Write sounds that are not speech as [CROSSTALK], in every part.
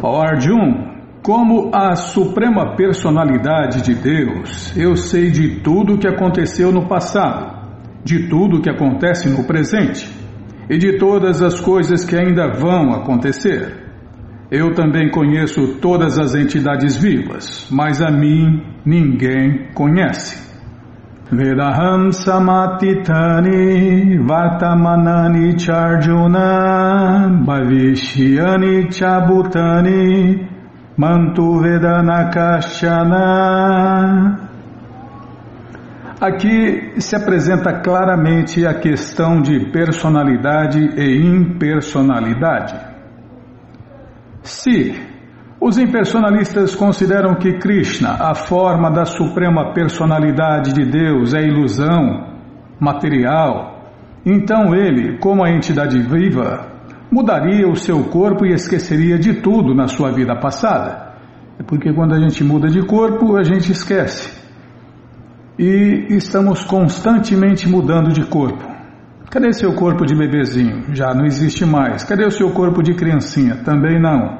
Arjun, como a suprema personalidade de Deus, eu sei de tudo o que aconteceu no passado, de tudo o que acontece no presente e de todas as coisas que ainda vão acontecer. Eu também conheço todas as entidades vivas, mas a mim ninguém conhece. Vedaham samatitani vartamanani charjuna bhavishyani chabutani mantu vedanakashana Aqui se apresenta claramente a questão de personalidade e impersonalidade. Se os impersonalistas consideram que Krishna, a forma da suprema personalidade de Deus, é ilusão material, então ele, como a entidade viva, mudaria o seu corpo e esqueceria de tudo na sua vida passada. É porque quando a gente muda de corpo, a gente esquece. E estamos constantemente mudando de corpo. Cadê seu corpo de bebezinho? Já não existe mais. Cadê o seu corpo de criancinha? Também não.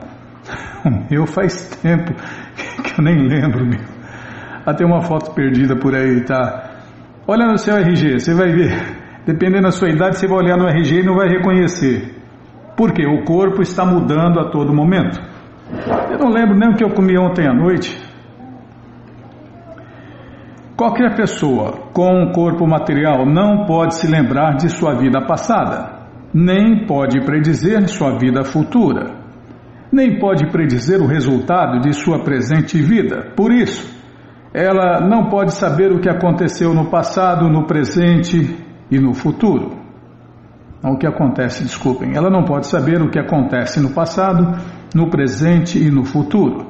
O meu faz tempo [LAUGHS] que eu nem lembro, meu. Até uma foto perdida por aí, tá? Olha no seu RG, você vai ver. Dependendo da sua idade, você vai olhar no RG e não vai reconhecer. Porque o corpo está mudando a todo momento. Eu não lembro nem o que eu comi ontem à noite. Qualquer pessoa com um corpo material não pode se lembrar de sua vida passada, nem pode predizer sua vida futura nem pode predizer o resultado de sua presente vida. Por isso, ela não pode saber o que aconteceu no passado, no presente e no futuro. Não, o que acontece, desculpem. Ela não pode saber o que acontece no passado, no presente e no futuro.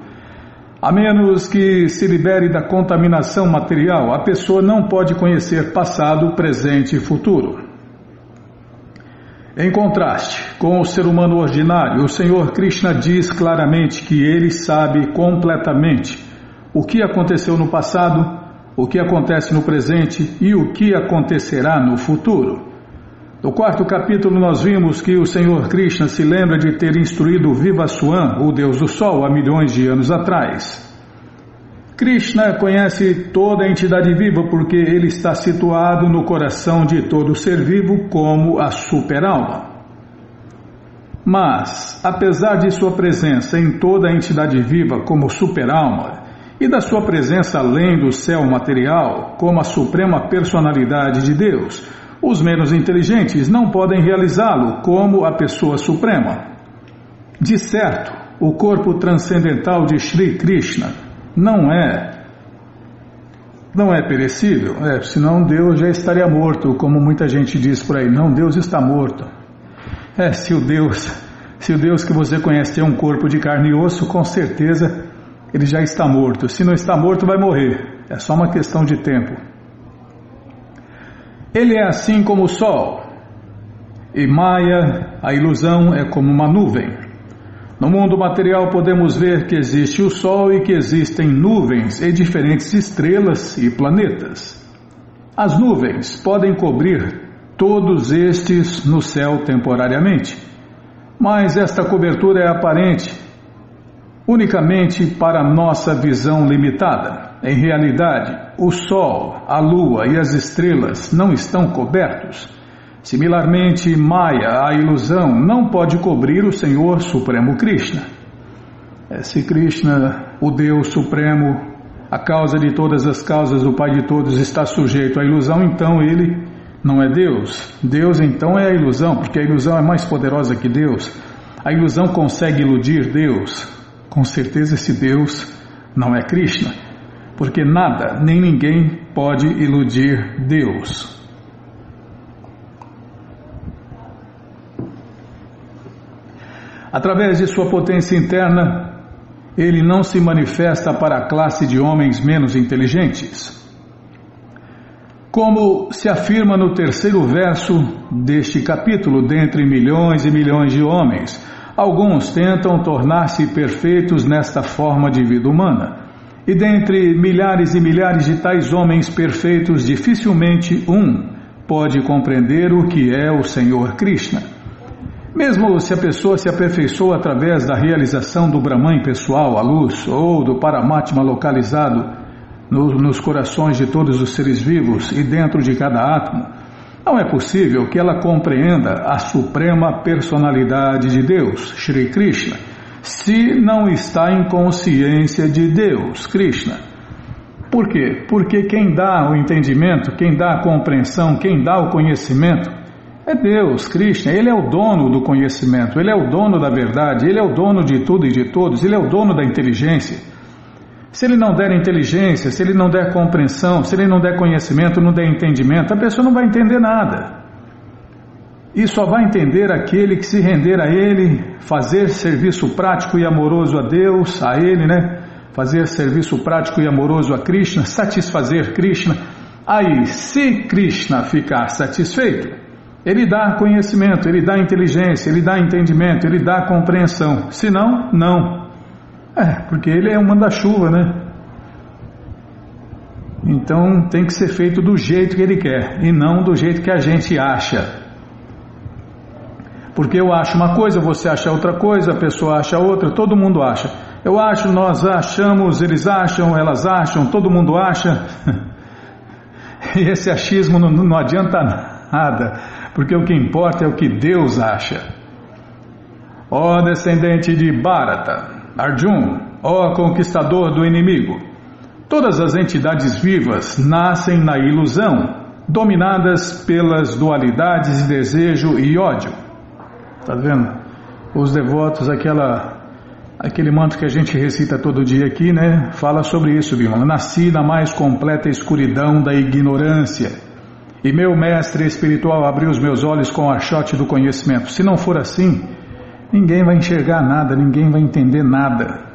A menos que se libere da contaminação material, a pessoa não pode conhecer passado, presente e futuro. Em contraste com o ser humano ordinário, o Senhor Krishna diz claramente que ele sabe completamente o que aconteceu no passado, o que acontece no presente e o que acontecerá no futuro. No quarto capítulo, nós vimos que o Senhor Krishna se lembra de ter instruído Vivaswan, o deus do sol, há milhões de anos atrás. Krishna conhece toda a entidade viva porque ele está situado no coração de todo ser vivo como a superalma. Mas, apesar de sua presença em toda a entidade viva como superalma e da sua presença além do céu material como a suprema personalidade de Deus, os menos inteligentes não podem realizá-lo como a pessoa suprema. De certo, o corpo transcendental de Sri Krishna não é não é perecível, é, senão Deus já estaria morto, como muita gente diz por aí. Não, Deus está morto. É, se o Deus, se o Deus que você conhece tem um corpo de carne e osso, com certeza ele já está morto. Se não está morto, vai morrer. É só uma questão de tempo. Ele é assim como o sol. E Maia, a ilusão, é como uma nuvem. No mundo material podemos ver que existe o Sol e que existem nuvens e diferentes estrelas e planetas. As nuvens podem cobrir todos estes no céu temporariamente, mas esta cobertura é aparente unicamente para nossa visão limitada. Em realidade, o Sol, a Lua e as estrelas não estão cobertos Similarmente, Maya, a ilusão, não pode cobrir o Senhor Supremo Krishna. É, se Krishna, o Deus Supremo, a causa de todas as causas, o Pai de todos, está sujeito à ilusão, então ele não é Deus. Deus então é a ilusão, porque a ilusão é mais poderosa que Deus. A ilusão consegue iludir Deus. Com certeza esse Deus não é Krishna, porque nada nem ninguém pode iludir Deus. Através de sua potência interna, ele não se manifesta para a classe de homens menos inteligentes. Como se afirma no terceiro verso deste capítulo, dentre milhões e milhões de homens, alguns tentam tornar-se perfeitos nesta forma de vida humana. E dentre milhares e milhares de tais homens perfeitos, dificilmente um pode compreender o que é o Senhor Krishna. Mesmo se a pessoa se aperfeiçoa através da realização do Brahman pessoal, a luz, ou do Paramatma localizado no, nos corações de todos os seres vivos e dentro de cada átomo, não é possível que ela compreenda a suprema personalidade de Deus, Shri Krishna, se não está em consciência de Deus, Krishna. Por quê? Porque quem dá o entendimento, quem dá a compreensão, quem dá o conhecimento é Deus, Krishna. Ele é o dono do conhecimento, ele é o dono da verdade, ele é o dono de tudo e de todos, ele é o dono da inteligência. Se ele não der inteligência, se ele não der compreensão, se ele não der conhecimento, não der entendimento, a pessoa não vai entender nada. E só vai entender aquele que se render a ele, fazer serviço prático e amoroso a Deus, a ele, né? Fazer serviço prático e amoroso a Krishna, satisfazer Krishna. Aí, se Krishna ficar satisfeito, ele dá conhecimento, ele dá inteligência, ele dá entendimento, ele dá compreensão. Se não, não. É, porque ele é um manda-chuva, né? Então tem que ser feito do jeito que ele quer e não do jeito que a gente acha. Porque eu acho uma coisa, você acha outra coisa, a pessoa acha outra, todo mundo acha. Eu acho, nós achamos, eles acham, elas acham, todo mundo acha. [LAUGHS] E esse achismo não, não adianta nada, porque o que importa é o que Deus acha. Ó descendente de Bharata, Arjun, ó conquistador do inimigo, todas as entidades vivas nascem na ilusão, dominadas pelas dualidades de desejo e ódio. Tá vendo? Os devotos, aquela, aquele manto que a gente recita todo dia aqui, né? Fala sobre isso, Bima. Nasci na mais completa escuridão da ignorância. E meu mestre espiritual abriu os meus olhos com o achote do conhecimento. Se não for assim, Ninguém vai enxergar nada, ninguém vai entender nada.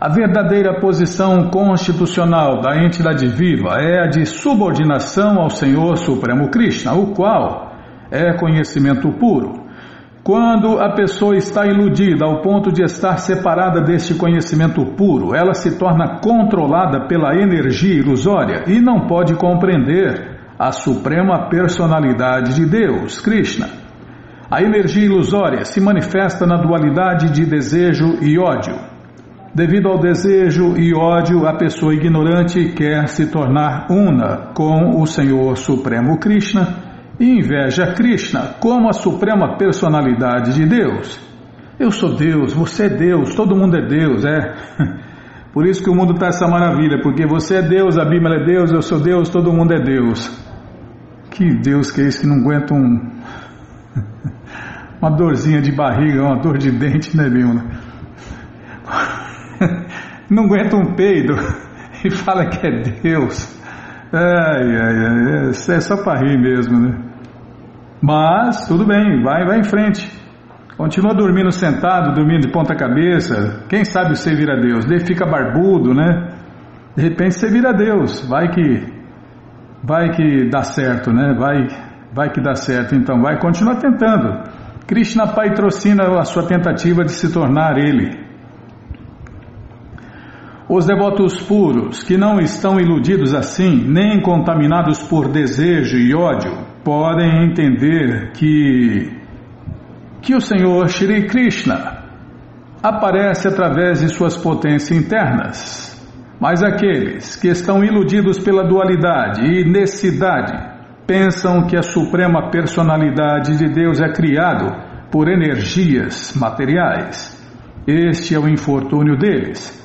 A verdadeira posição constitucional da entidade viva é a de subordinação ao Senhor Supremo Krishna, o qual é conhecimento puro. Quando a pessoa está iludida ao ponto de estar separada deste conhecimento puro, ela se torna controlada pela energia ilusória e não pode compreender a suprema personalidade de Deus, Krishna. A energia ilusória se manifesta na dualidade de desejo e ódio. Devido ao desejo e ódio, a pessoa ignorante quer se tornar una com o Senhor Supremo Krishna inveja Krishna como a suprema personalidade de Deus. Eu sou Deus, você é Deus, todo mundo é Deus, é. [LAUGHS] Por isso que o mundo está essa maravilha, porque você é Deus, a Bíblia é Deus, eu sou Deus, todo mundo é Deus. Que Deus que é esse que não aguenta um [LAUGHS] uma dorzinha de barriga, uma dor de dente, né, Vilma? [LAUGHS] Não aguenta um peido e fala que é Deus. Ai, ai, ai, é só para rir mesmo, né? Mas, tudo bem, vai, vai em frente. Continua dormindo sentado, dormindo de ponta cabeça. Quem sabe você vira Deus? Daí fica barbudo, né? De repente você vira Deus. Vai que vai que dá certo, né? Vai, vai que dá certo. Então vai continuar tentando. Krishna patrocina a sua tentativa de se tornar ele. Os devotos puros, que não estão iludidos assim, nem contaminados por desejo e ódio, podem entender que que o Senhor Shri Krishna aparece através de suas potências internas. Mas aqueles que estão iludidos pela dualidade e necessidade pensam que a suprema personalidade de Deus é criado por energias materiais. Este é o infortúnio deles.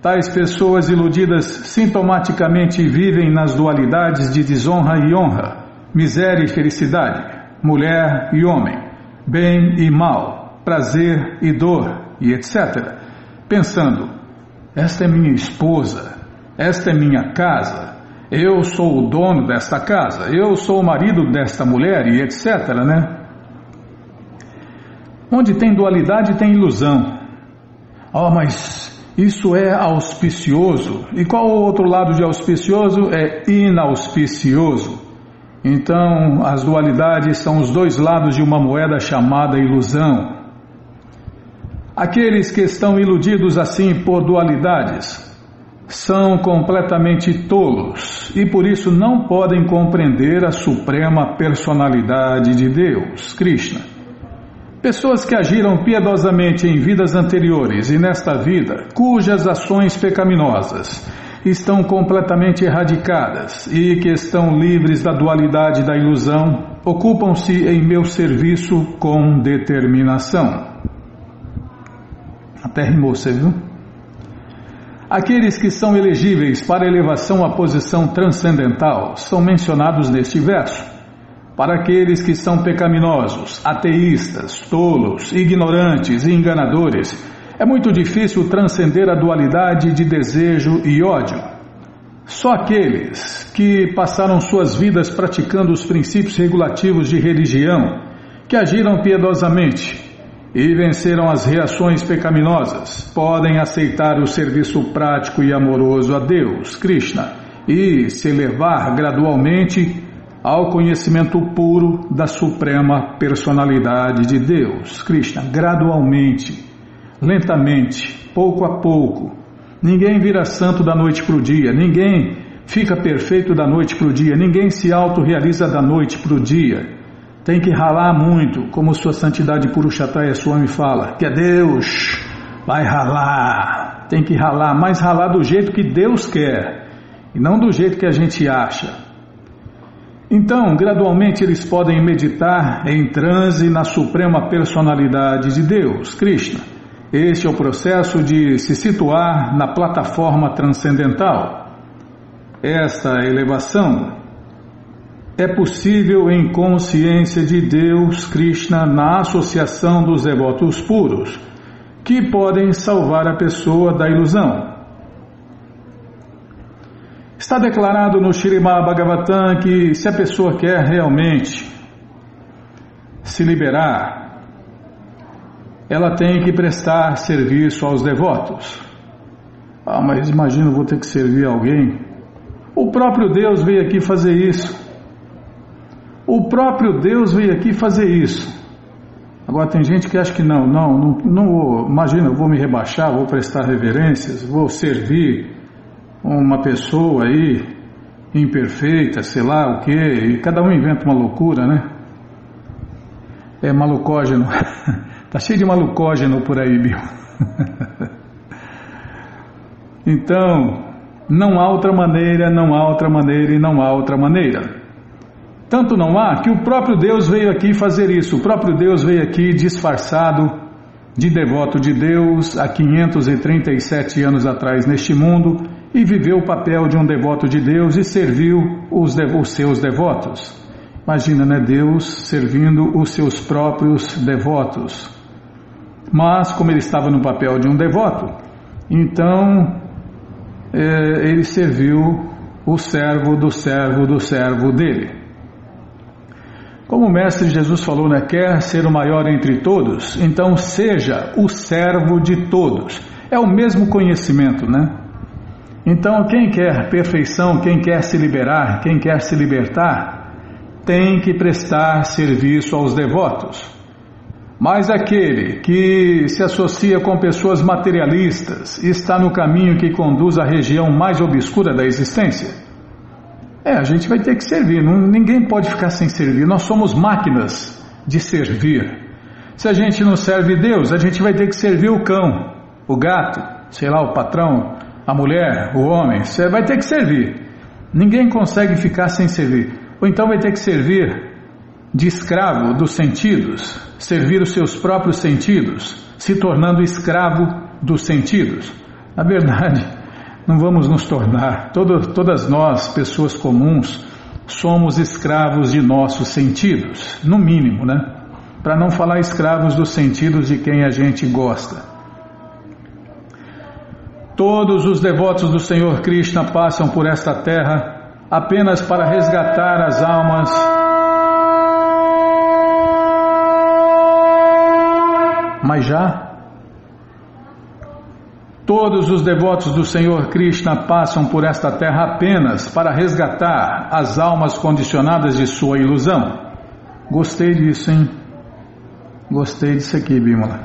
Tais pessoas iludidas sintomaticamente vivem nas dualidades de desonra e honra, miséria e felicidade, mulher e homem, bem e mal, prazer e dor e etc. Pensando: esta é minha esposa, esta é minha casa, eu sou o dono desta casa, eu sou o marido desta mulher e etc, né? Onde tem dualidade tem ilusão. Oh, mas isso é auspicioso. E qual o outro lado de auspicioso? É inauspicioso. Então, as dualidades são os dois lados de uma moeda chamada ilusão. Aqueles que estão iludidos assim por dualidades são completamente tolos e por isso não podem compreender a suprema personalidade de Deus, Krishna. Pessoas que agiram piedosamente em vidas anteriores e nesta vida, cujas ações pecaminosas estão completamente erradicadas e que estão livres da dualidade da ilusão, ocupam-se em meu serviço com determinação. Até rimou, você viu? Aqueles que são elegíveis para elevação à posição transcendental são mencionados neste verso. Para aqueles que são pecaminosos, ateístas, tolos, ignorantes e enganadores, é muito difícil transcender a dualidade de desejo e ódio. Só aqueles que passaram suas vidas praticando os princípios regulativos de religião, que agiram piedosamente, e venceram as reações pecaminosas, podem aceitar o serviço prático e amoroso a Deus, Krishna, e se elevar gradualmente ao conhecimento puro da suprema personalidade de Deus, Krishna, gradualmente, lentamente, pouco a pouco. Ninguém vira santo da noite para o dia, ninguém fica perfeito da noite para o dia, ninguém se autorrealiza da noite para o dia. Tem que ralar muito, como sua santidade Purushataya Swami fala, que é Deus, vai ralar. Tem que ralar, mas ralar do jeito que Deus quer, e não do jeito que a gente acha. Então, gradualmente eles podem meditar em transe na suprema personalidade de Deus, Krishna. Este é o processo de se situar na plataforma transcendental. Esta elevação é possível em consciência de Deus, Krishna, na associação dos devotos puros, que podem salvar a pessoa da ilusão. Está declarado no Srimad Bhagavatam que se a pessoa quer realmente se liberar, ela tem que prestar serviço aos devotos. Ah, mas imagina, vou ter que servir alguém. O próprio Deus veio aqui fazer isso. O próprio Deus veio aqui fazer isso. Agora tem gente que acha que não, não, não, não vou, imagina, vou me rebaixar, vou prestar reverências, vou servir uma pessoa aí imperfeita, sei lá o que, e cada um inventa uma loucura, né? É malucógeno, [LAUGHS] tá cheio de malucógeno por aí, Bill. então, não há outra maneira, não há outra maneira e não há outra maneira. Tanto não há que o próprio Deus veio aqui fazer isso. O próprio Deus veio aqui disfarçado de devoto de Deus há 537 anos atrás neste mundo e viveu o papel de um devoto de Deus e serviu os, os seus devotos. Imagina, né? Deus servindo os seus próprios devotos. Mas, como ele estava no papel de um devoto, então é, ele serviu o servo do servo do servo dele. Como o Mestre Jesus falou, né, quer ser o maior entre todos, então seja o servo de todos. É o mesmo conhecimento, né? Então, quem quer perfeição, quem quer se liberar, quem quer se libertar, tem que prestar serviço aos devotos. Mas aquele que se associa com pessoas materialistas está no caminho que conduz à região mais obscura da existência. É, a gente vai ter que servir, ninguém pode ficar sem servir, nós somos máquinas de servir. Se a gente não serve Deus, a gente vai ter que servir o cão, o gato, sei lá, o patrão, a mulher, o homem, você vai ter que servir. Ninguém consegue ficar sem servir. Ou então vai ter que servir de escravo dos sentidos, servir os seus próprios sentidos, se tornando escravo dos sentidos. Na verdade, não vamos nos tornar. Todo, todas nós, pessoas comuns, somos escravos de nossos sentidos, no mínimo, né? Para não falar escravos dos sentidos de quem a gente gosta. Todos os devotos do Senhor Krishna passam por esta terra apenas para resgatar as almas. Mas já Todos os devotos do Senhor Krishna passam por esta terra apenas para resgatar as almas condicionadas de sua ilusão. Gostei disso, hein? Gostei disso aqui, Bímola.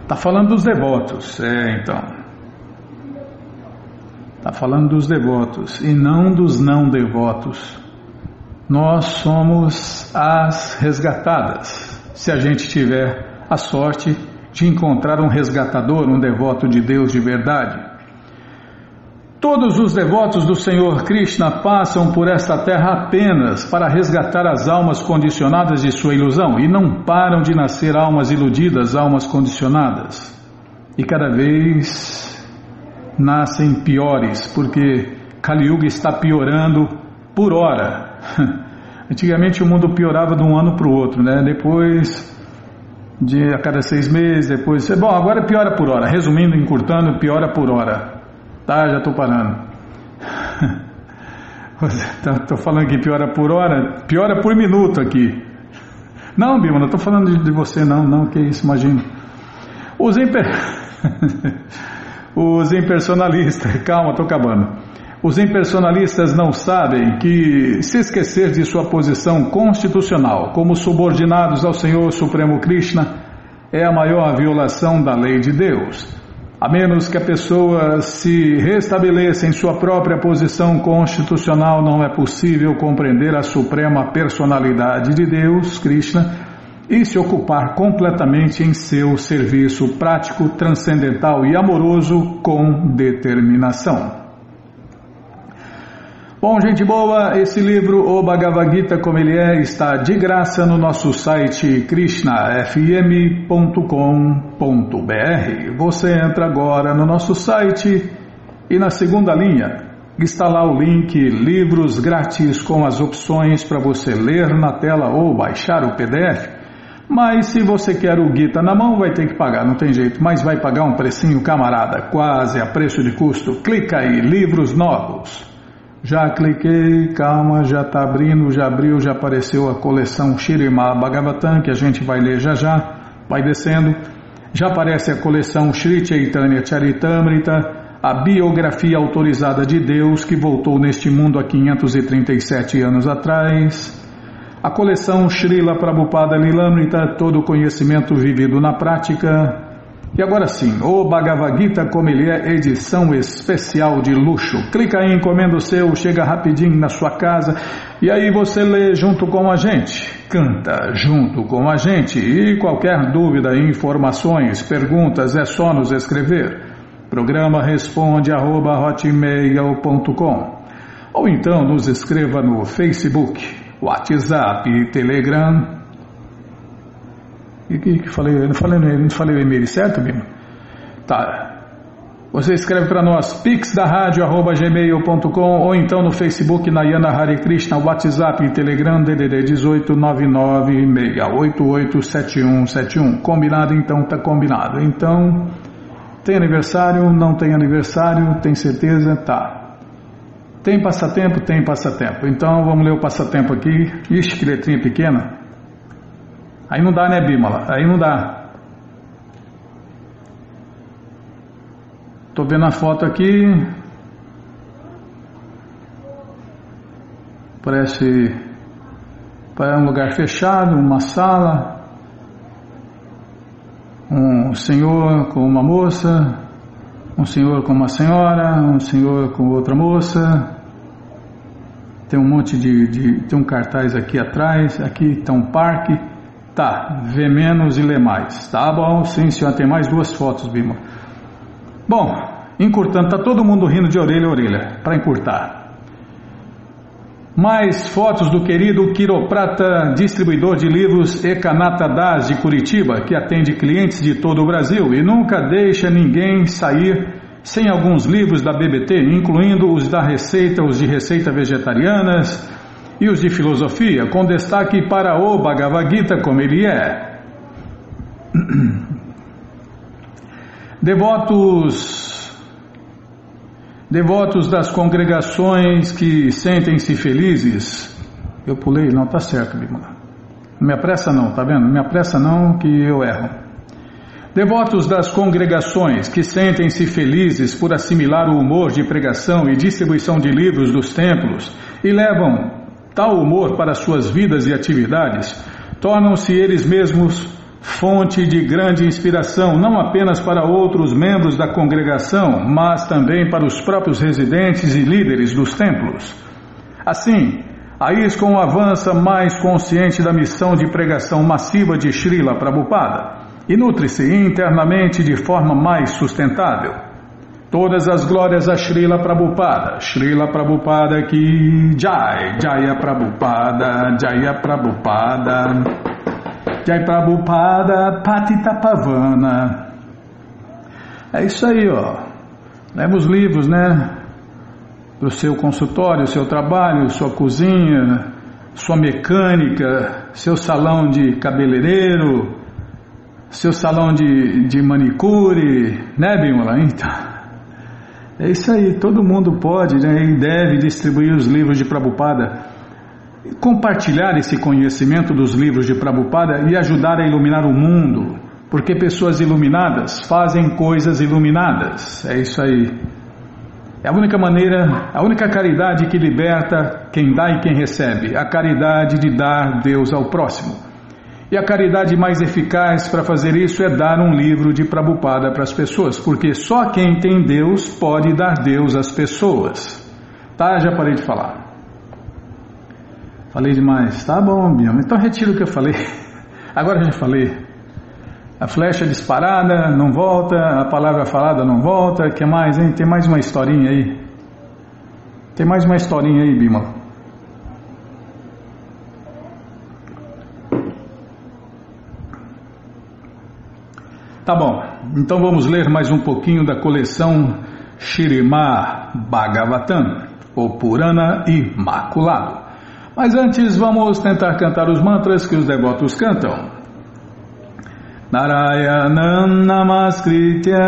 Está falando dos devotos, é então. Está falando dos devotos e não dos não devotos. Nós somos as resgatadas. Se a gente tiver a sorte de encontrar um resgatador, um devoto de Deus de verdade. Todos os devotos do Senhor Krishna passam por esta terra apenas para resgatar as almas condicionadas de sua ilusão e não param de nascer almas iludidas, almas condicionadas. E cada vez nascem piores, porque Kali Yuga está piorando por hora. [LAUGHS] Antigamente o mundo piorava de um ano para o outro, né? Depois de a cada seis meses, depois. Bom, agora piora por hora. Resumindo, encurtando, piora por hora. Tá, já estou parando. [LAUGHS] Estou tá, falando que piora por hora, piora por minuto aqui. Não, Bima, não estou falando de, de, você, não, não, que isso, imagina. Os, imper... [LAUGHS] Os impersonalistas, [LAUGHS] calma, estou acabando. Os impersonalistas não sabem que se esquecer de sua posição constitucional como subordinados ao Senhor Supremo Krishna é a maior violação da lei de Deus. A menos que a pessoa se restabeleça em sua própria posição constitucional, não é possível compreender a suprema personalidade de Deus, Krishna, e se ocupar completamente em seu serviço prático, transcendental e amoroso com determinação. Bom, gente boa, esse livro, o Bhagavad Gita como ele é, está de graça no nosso site krishnafm.com.br. Você entra agora no nosso site e na segunda linha está lá o link Livros Grátis com as opções para você ler na tela ou baixar o PDF. Mas se você quer o Gita na mão, vai ter que pagar, não tem jeito, mas vai pagar um precinho camarada, quase a preço de custo. Clica aí, livros novos. Já cliquei, calma, já está abrindo, já abriu, já apareceu a coleção Shirima Bhagavatam, que a gente vai ler já já, vai descendo. Já aparece a coleção Sri Chaitanya Charitamrita, a biografia autorizada de Deus que voltou neste mundo há 537 anos atrás. A coleção Srila Prabhupada Lilamrita, todo o conhecimento vivido na prática. E agora sim, o Bhagavad Gita como ele é, edição especial de luxo. Clica aí, encomenda o seu, chega rapidinho na sua casa e aí você lê junto com a gente, canta junto com a gente. E qualquer dúvida, informações, perguntas, é só nos escrever. Programa responde arroba ou então nos escreva no Facebook, WhatsApp, Telegram e que, que falei? Eu não falei, não falei o e-mail certo, Bima? Tá. Você escreve para nós pixdarradio.gmail.com ou então no Facebook Nayana Hare Krishna, WhatsApp e Telegram DDD 18996887171. Combinado então, tá combinado. Então, tem aniversário, não tem aniversário, tem certeza? Tá. Tem passatempo? Tem passatempo. Então vamos ler o passatempo aqui. Ixi, que letrinha pequena. Aí não dá, né, Bímola? Aí não dá. Tô vendo a foto aqui. Parece, parece um lugar fechado, uma sala. Um senhor com uma moça, um senhor com uma senhora, um senhor com outra moça. Tem um monte de, de tem um cartaz aqui atrás, aqui está um parque. Tá, vê menos e lê mais. Tá bom, sim, senhor. Tem mais duas fotos, Bima. Bom, encurtando, tá todo mundo rindo de orelha a orelha, para encurtar. Mais fotos do querido quiroprata, distribuidor de livros Ecanata Das de Curitiba, que atende clientes de todo o Brasil e nunca deixa ninguém sair sem alguns livros da BBT, incluindo os da receita, os de receita vegetarianas, e os de filosofia, com destaque para o Bhagavad Gita como ele é. [CLEARS THROAT] Devotos devotos das congregações que sentem-se felizes. Eu pulei, não está certo, Bimala. Não me apressa não, tá vendo? Não me apressa não que eu erro. Devotos das congregações que sentem-se felizes por assimilar o humor de pregação e distribuição de livros dos templos e levam tal humor para suas vidas e atividades, tornam-se eles mesmos fonte de grande inspiração, não apenas para outros membros da congregação, mas também para os próprios residentes e líderes dos templos. Assim, a ISKCON avança mais consciente da missão de pregação massiva de Srila Prabhupada e nutre-se internamente de forma mais sustentável. Todas as glórias a Srila Prabhupada, Srila Prabhupada que Jai, Jaya Prabhupada, Jaya Prabhupada. Jai Prabhupada Patita Pavana. É isso aí, ó. Leva os livros, né? Para o seu consultório, seu trabalho, sua cozinha, sua mecânica, seu salão de cabeleireiro, seu salão de, de manicure, né, Bimala? Então, é isso aí, todo mundo pode né, e deve distribuir os livros de Prabhupada compartilhar esse conhecimento dos livros de Prabhupada e ajudar a iluminar o mundo, porque pessoas iluminadas fazem coisas iluminadas. É isso aí. É a única maneira, a única caridade que liberta quem dá e quem recebe, a caridade de dar Deus ao próximo. E a caridade mais eficaz para fazer isso é dar um livro de Prabhupada para as pessoas, porque só quem tem Deus pode dar Deus às pessoas. Tá, já parei de falar. Falei demais. Tá bom, Biama. Então retiro o que eu falei. [LAUGHS] Agora já falei. A flecha disparada não volta, a palavra falada não volta. que mais, hein? Tem mais uma historinha aí. Tem mais uma historinha aí, Bima. Tá bom, então vamos ler mais um pouquinho da coleção Shirimá Bhagavatam, ou Purana Imaculado. Mas antes vamos tentar cantar os mantras que os devotos cantam. Namaskritya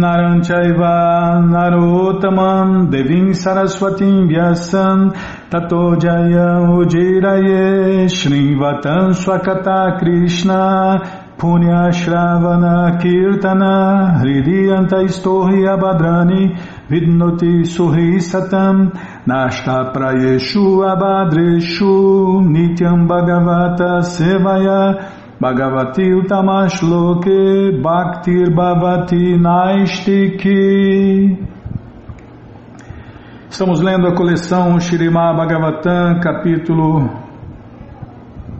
Naranchaiva Narotamam Devim Saraswatim Vyasam Tato Jaya Ujiraye Shrivatam Swakata Krishna Punya Shravana Kirtana Hridiyanta Istohi Abhadrani Vidnoti Suhi Satam Nashta Prayeshu Abhadreshu Nityam Bhagavata Sevaya Bhagavati Utamashloke Bhaktir Bhavati Naistiki. Estamos lendo a coleção Shirimá Bhagavatam, capítulo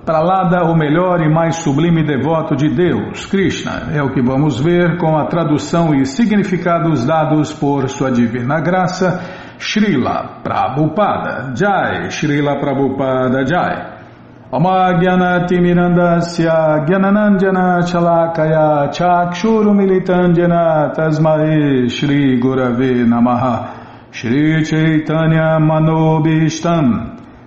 Pralada, o melhor e mais sublime devoto de Deus, Krishna. É o que vamos ver com a tradução e significados dados por sua divina graça, Srila Prabhupada Jai, Srila Prabhupada Jai. Gyananandjana Chalakaya Chakshuru Militandjana Tasmai Shri Gurave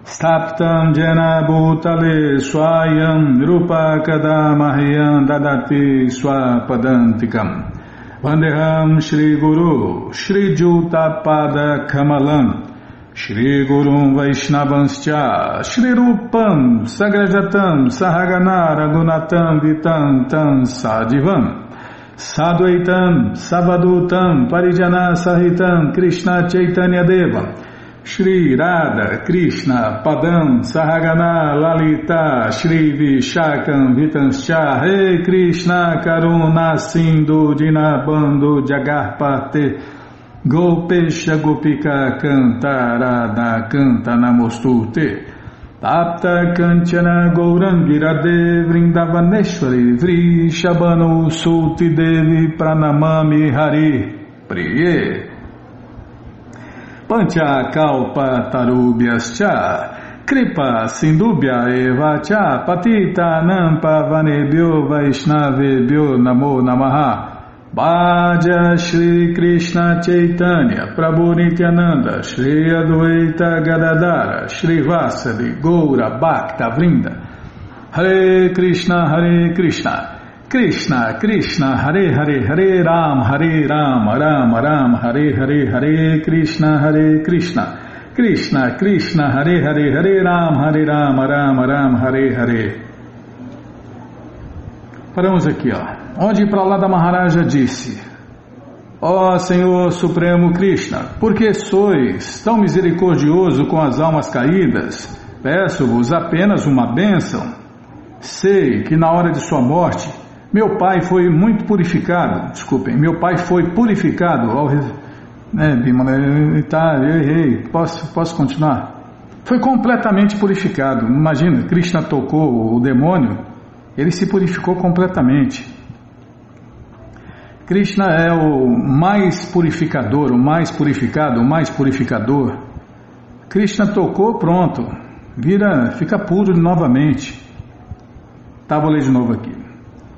Staptam Jena Bhutale Swayam Rupa Kadamahyam Dadati Swapadantikam. Vandeham Shri Guru Shri Jutapada Kamalam. Shri Gurum Vaishnavanscha Shri Rupam Sagrajatam Sahagana Ragunatam Vitam Tam Sadivam. Sadvaitam Savadutam Parijana Sahitam Krishna Chaitanya Deva Shri Radha Krishna Padam Sahagana Lalita Shri Vishakam Vitanscha Rei Krishna Karuna Sindhu Dinabando Jagarpate Gopesha Gopika Cantarada Canta Namostute Tapta Kanchana Gourangirade Vrindavaneshwari Vri Shabano Sulti Devi Pranamami Hari Priye Pancha Kalpa Tarubhyascha Kripa Sindubhya Eva Cha Patita Nampa Vanebhyo Vaishnavebhyo Namo Namaha. Bhaja Shri Krishna Chaitanya Prabhu Nityananda Shri Adwaita Gadadara Shri Vasali Goura Bhakta Vrinda. Hare Krishna Hare Krishna Krishna, Krishna, Hare Hare, Hare Ram, Hare Ram, Ram Ram, Hare Hare, Hare Krishna, Hare Krishna, Krishna, Krishna, Hare Hare, Hare Ram, Hare Ram, Ram Ram, Hare Hare. Paramos aqui, ó. Onde para lá da Maharaja disse: Ó oh, Senhor Supremo Krishna, por que sois tão misericordioso com as almas caídas? Peço-vos apenas uma bênção. sei que na hora de sua morte, meu pai foi muito purificado, desculpem, meu pai foi purificado ao. Né, tá, eu errei, posso, posso continuar? Foi completamente purificado. Imagina, Krishna tocou o demônio, ele se purificou completamente. Krishna é o mais purificador, o mais purificado, o mais purificador. Krishna tocou, pronto, vira, fica puro novamente. Tá, vou ler de novo aqui.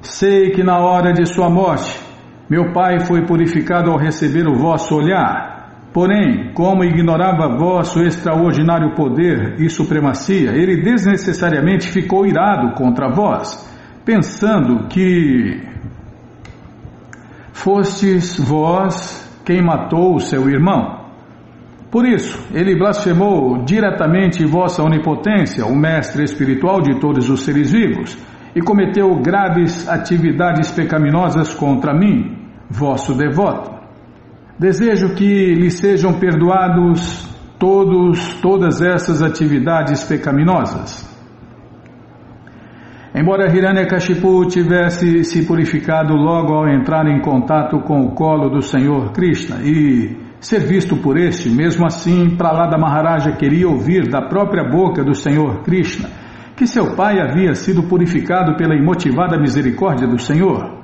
Sei que na hora de sua morte, meu pai foi purificado ao receber o vosso olhar. Porém, como ignorava vosso extraordinário poder e supremacia, ele desnecessariamente ficou irado contra vós, pensando que fostes vós quem matou o seu irmão. Por isso, ele blasfemou diretamente vossa onipotência, o mestre espiritual de todos os seres vivos, e cometeu graves atividades pecaminosas contra mim, vosso devoto. Desejo que lhe sejam perdoados todos todas essas atividades pecaminosas. Embora Hiranyakashipu tivesse se purificado logo ao entrar em contato com o colo do Senhor Krishna e ser visto por este, mesmo assim Pralada Maharaja queria ouvir da própria boca do Senhor Krishna que seu pai havia sido purificado pela imotivada misericórdia do Senhor.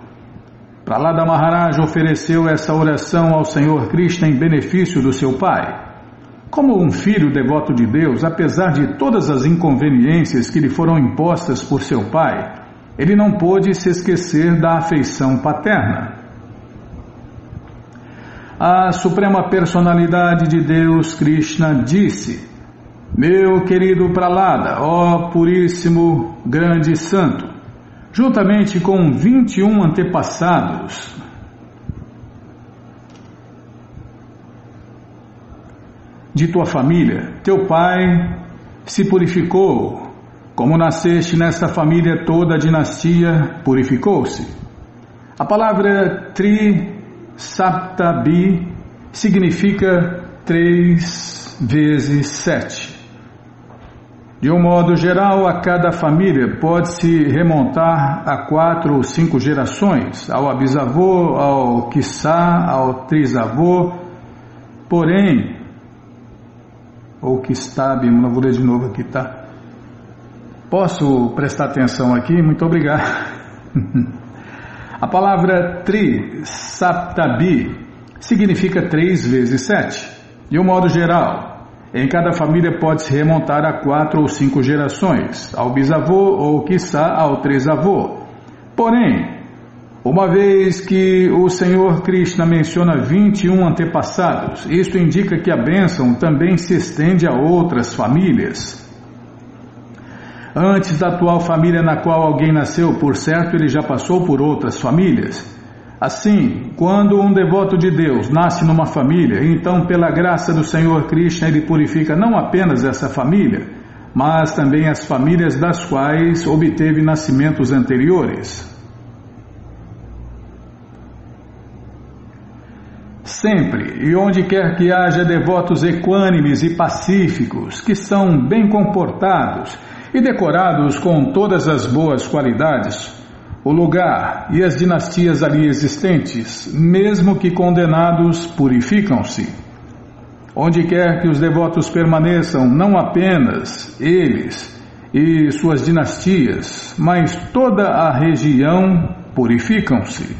Pralada Maharaj ofereceu essa oração ao Senhor Krishna em benefício do seu pai. Como um filho devoto de Deus, apesar de todas as inconveniências que lhe foram impostas por seu pai, ele não pôde se esquecer da afeição paterna. A Suprema Personalidade de Deus, Krishna, disse: Meu querido Pralada, ó Puríssimo Grande Santo, juntamente com 21 antepassados. De tua família, teu pai se purificou, como nasceste nessa família, toda a dinastia purificou-se. A palavra Tri Saptabi significa três vezes sete. De um modo geral, a cada família pode-se remontar a quatro ou cinco gerações, ao bisavô, ao quiçá, ao trisavô. Porém, ou que está, não vou ler de novo aqui, tá? Posso prestar atenção aqui? Muito obrigado. [LAUGHS] a palavra tri, saptabi, significa três vezes sete. De um modo geral, em cada família pode-se remontar a quatro ou cinco gerações, ao bisavô ou, quiçá, ao trisavô. Porém, uma vez que o Senhor Krishna menciona 21 antepassados, isto indica que a bênção também se estende a outras famílias. Antes da atual família na qual alguém nasceu, por certo, ele já passou por outras famílias. Assim, quando um devoto de Deus nasce numa família, então, pela graça do Senhor Krishna, ele purifica não apenas essa família, mas também as famílias das quais obteve nascimentos anteriores. Sempre e onde quer que haja devotos equânimes e pacíficos, que são bem comportados e decorados com todas as boas qualidades, o lugar e as dinastias ali existentes, mesmo que condenados, purificam-se. Onde quer que os devotos permaneçam, não apenas eles e suas dinastias, mas toda a região purificam-se.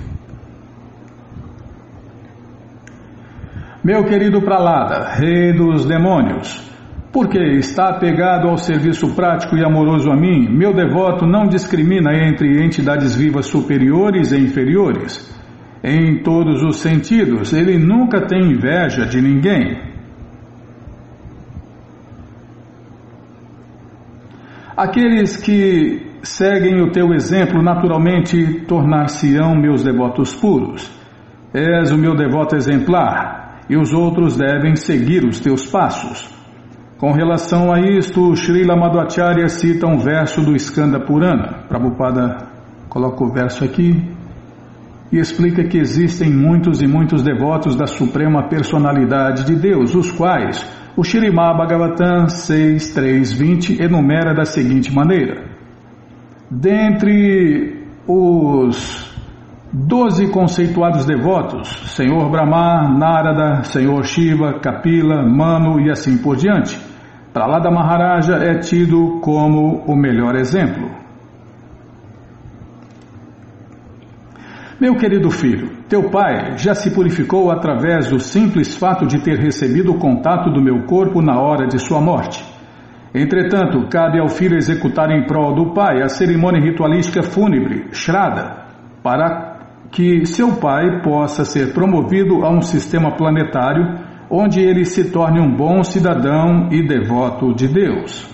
Meu querido Pralada, rei dos demônios, porque está apegado ao serviço prático e amoroso a mim, meu devoto não discrimina entre entidades vivas superiores e inferiores. Em todos os sentidos, ele nunca tem inveja de ninguém. Aqueles que seguem o teu exemplo naturalmente tornar-se-ão meus devotos puros. És o meu devoto exemplar, e os outros devem seguir os teus passos. Com relação a isto, Srila Madhvacharya cita um verso do Skanda Purana. Prabhupada coloca o verso aqui e explica que existem muitos e muitos devotos da Suprema Personalidade de Deus, os quais o Shirimá Bhagavatam 6.3.20 enumera da seguinte maneira. dentre os doze conceituados devotos, Senhor Brahma, Narada, Senhor Shiva, Kapila, Manu e assim por diante, Pralada Maharaja é tido como o melhor exemplo. Meu querido filho, teu pai já se purificou através do simples fato de ter recebido o contato do meu corpo na hora de sua morte. Entretanto, cabe ao filho executar em prol do pai a cerimônia ritualística fúnebre, Shraddha, para que seu pai possa ser promovido a um sistema planetário onde ele se torne um bom cidadão e devoto de Deus.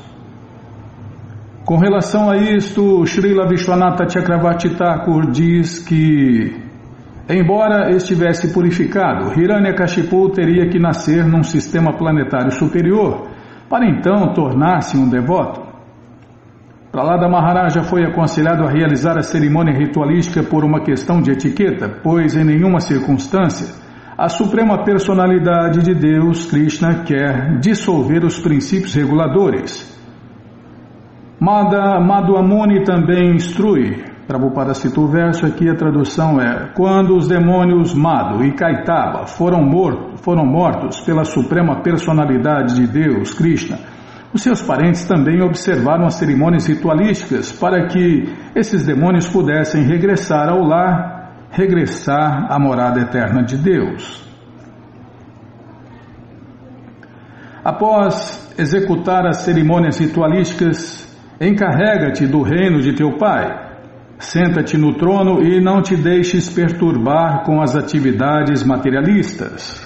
Com relação a isto, Srila Vishwanatha Chakravarti Thakur diz que, embora estivesse purificado, Hiranyakashipu teria que nascer num sistema planetário superior para então tornar-se um devoto. Pralada Maharaja foi aconselhado a realizar a cerimônia ritualística por uma questão de etiqueta, pois em nenhuma circunstância a Suprema Personalidade de Deus, Krishna, quer dissolver os princípios reguladores Mada, Madhuamuni também instrui. Prabhupada cita o verso aqui, a tradução é: Quando os demônios Madhu e Kaitaba foram, morto, foram mortos pela suprema personalidade de Deus, Krishna, os seus parentes também observaram as cerimônias ritualísticas para que esses demônios pudessem regressar ao lar, regressar à morada eterna de Deus. Após executar as cerimônias ritualísticas, Encarrega-te do reino de teu pai. Senta-te no trono e não te deixes perturbar com as atividades materialistas.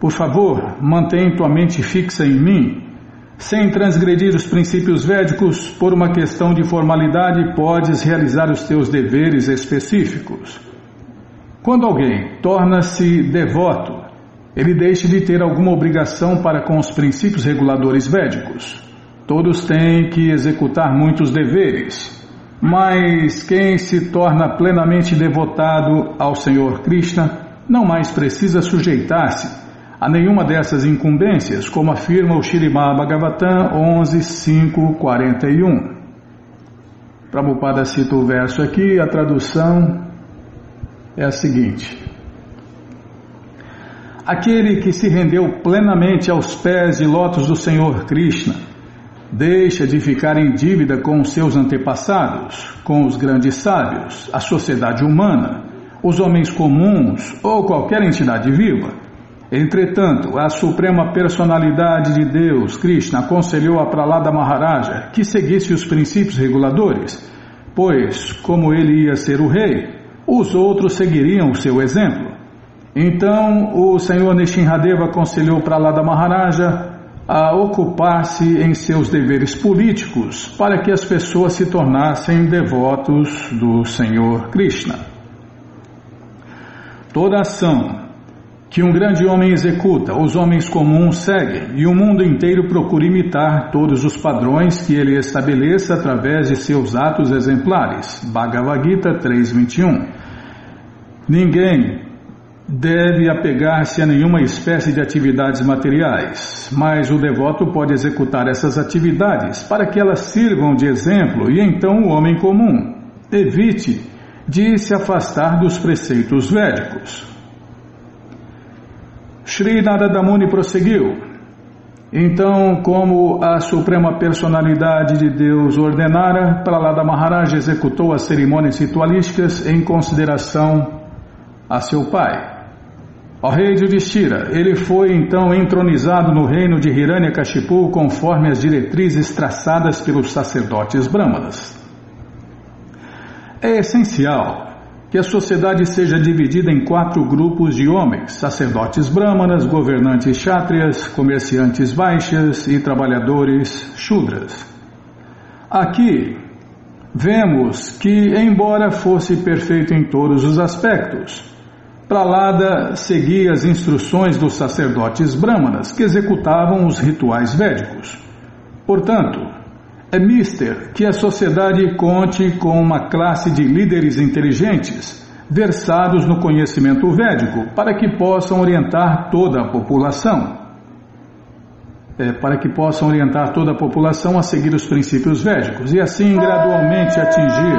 Por favor, mantém tua mente fixa em mim. Sem transgredir os princípios védicos, por uma questão de formalidade, podes realizar os teus deveres específicos. Quando alguém torna-se devoto, ele deixa de ter alguma obrigação para com os princípios reguladores védicos. Todos têm que executar muitos deveres, mas quem se torna plenamente devotado ao Senhor Krishna não mais precisa sujeitar-se a nenhuma dessas incumbências, como afirma o Shirimá Bhagavatam 11.5.41. Prabhupada cita o verso aqui, a tradução é a seguinte. Aquele que se rendeu plenamente aos pés de lotos do Senhor Krishna Deixa de ficar em dívida com os seus antepassados, com os grandes sábios, a sociedade humana, os homens comuns ou qualquer entidade viva. Entretanto, a Suprema Personalidade de Deus, Krishna, aconselhou a Pralada Maharaja que seguisse os princípios reguladores, pois, como ele ia ser o rei, os outros seguiriam o seu exemplo. Então, o Senhor Nishinradeva aconselhou Pralada Maharaja a ocupar-se em seus deveres políticos para que as pessoas se tornassem devotos do Senhor Krishna. Toda ação que um grande homem executa, os homens comuns seguem e o mundo inteiro procura imitar todos os padrões que ele estabeleça através de seus atos exemplares. Bhagavad Gita 3.21 Ninguém deve apegar-se a nenhuma espécie de atividades materiais, mas o devoto pode executar essas atividades para que elas sirvam de exemplo e então o homem comum evite de se afastar dos preceitos védicos. Sri Narada prosseguiu. Então, como a Suprema Personalidade de Deus ordenara, Pralada Maharaj executou as cerimônias ritualísticas em consideração a seu pai. Ó rei Yudhishthira, ele foi então entronizado no reino de Hiranyakashipu conforme as diretrizes traçadas pelos sacerdotes brahmanas. É essencial que a sociedade seja dividida em quatro grupos de homens: sacerdotes brahmanas, governantes chátrias, comerciantes baixas e trabalhadores shudras. Aqui vemos que, embora fosse perfeito em todos os aspectos, Pralada seguia as instruções dos sacerdotes brahmanas que executavam os rituais védicos. Portanto, é mister que a sociedade conte com uma classe de líderes inteligentes, versados no conhecimento védico, para que possam orientar toda a população. é, para que possam orientar toda a população a seguir os princípios védicos e assim gradualmente atingir.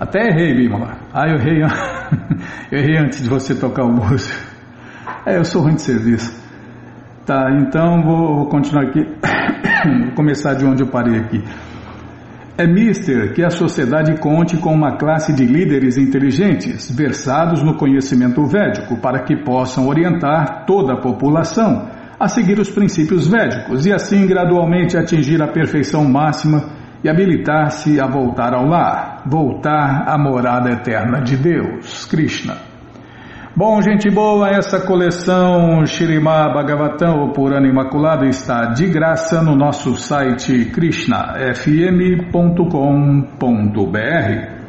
Até errei, Bimala. Ah, eu errei, [LAUGHS] eu errei antes de você tocar o músico. É, eu sou ruim de serviço. Tá, então vou, continuar aqui. [COUGHS] vou começar de onde eu parei aqui. É mister que a sociedade conte com uma classe de líderes inteligentes, versados no conhecimento védico, para que possam orientar toda a população a seguir os princípios védicos e assim gradualmente atingir a perfeição máxima e habilitar-se a voltar ao lar, voltar à morada eterna de Deus, Krishna. Bom, gente boa, essa coleção Shirimá Bhagavatam, o Purana Imaculado, está de graça no nosso site krishnafm.com.br.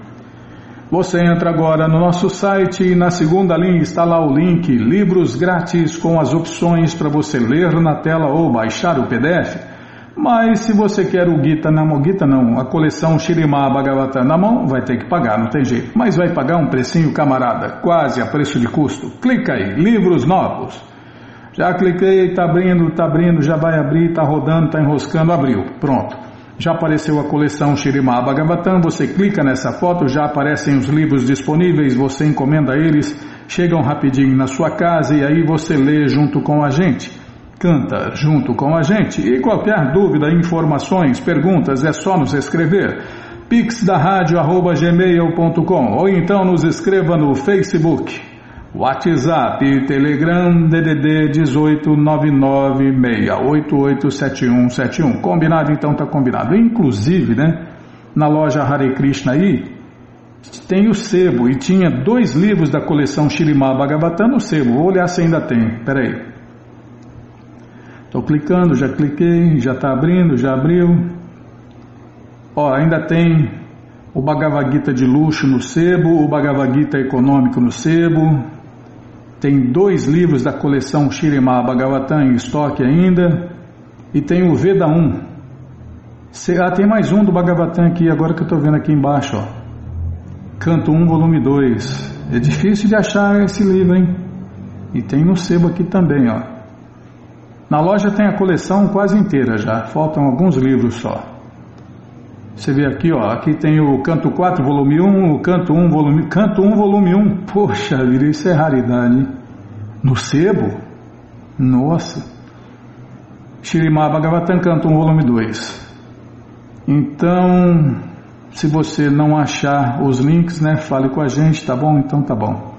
Você entra agora no nosso site e na segunda linha está lá o link Livros Grátis com as opções para você ler na tela ou baixar o PDF. Mas se você quer o Gita na mão, Gita não, a coleção Shirimá Bhagavatam na mão, vai ter que pagar, não tem jeito. Mas vai pagar um precinho, camarada, quase a preço de custo. Clica aí, livros novos. Já cliquei, tá abrindo, tá abrindo, já vai abrir, tá rodando, tá enroscando, abriu. Pronto. Já apareceu a coleção Shirimá Bhagavatam, você clica nessa foto, já aparecem os livros disponíveis, você encomenda eles, chegam rapidinho na sua casa e aí você lê junto com a gente canta junto com a gente. E qualquer dúvida, informações, perguntas, é só nos escrever. pix da rádio arroba gmail.com ou então nos escreva no Facebook, WhatsApp e Telegram DDD 18996887171. Combinado? Então tá combinado. Inclusive, né, na loja Hare Krishna aí, tem o sebo e tinha dois livros da coleção Shirimá Bhagavatam no sebo. Vou olhar se ainda tem. Peraí. Estou clicando, já cliquei, já está abrindo, já abriu. Ó, ainda tem o Bhagavad Gita de luxo no sebo, o Bhagavad Gita econômico no sebo. Tem dois livros da coleção Shirimá Bhagavatam em estoque ainda. E tem o Veda 1. Ah, tem mais um do Bhagavatam aqui, agora que eu estou vendo aqui embaixo. Ó. Canto 1, volume 2. É difícil de achar esse livro, hein? E tem no sebo aqui também, ó. Na loja tem a coleção quase inteira já, faltam alguns livros só. Você vê aqui, ó, aqui tem o Canto 4, volume 1, o Canto 1, volume, Canto 1, volume 1. Poxa vida, isso é raridade. No sebo? Nossa. Shirimá Bhagavatam, Canto 1, volume 2. Então, se você não achar os links, né, fale com a gente, tá bom? Então tá bom.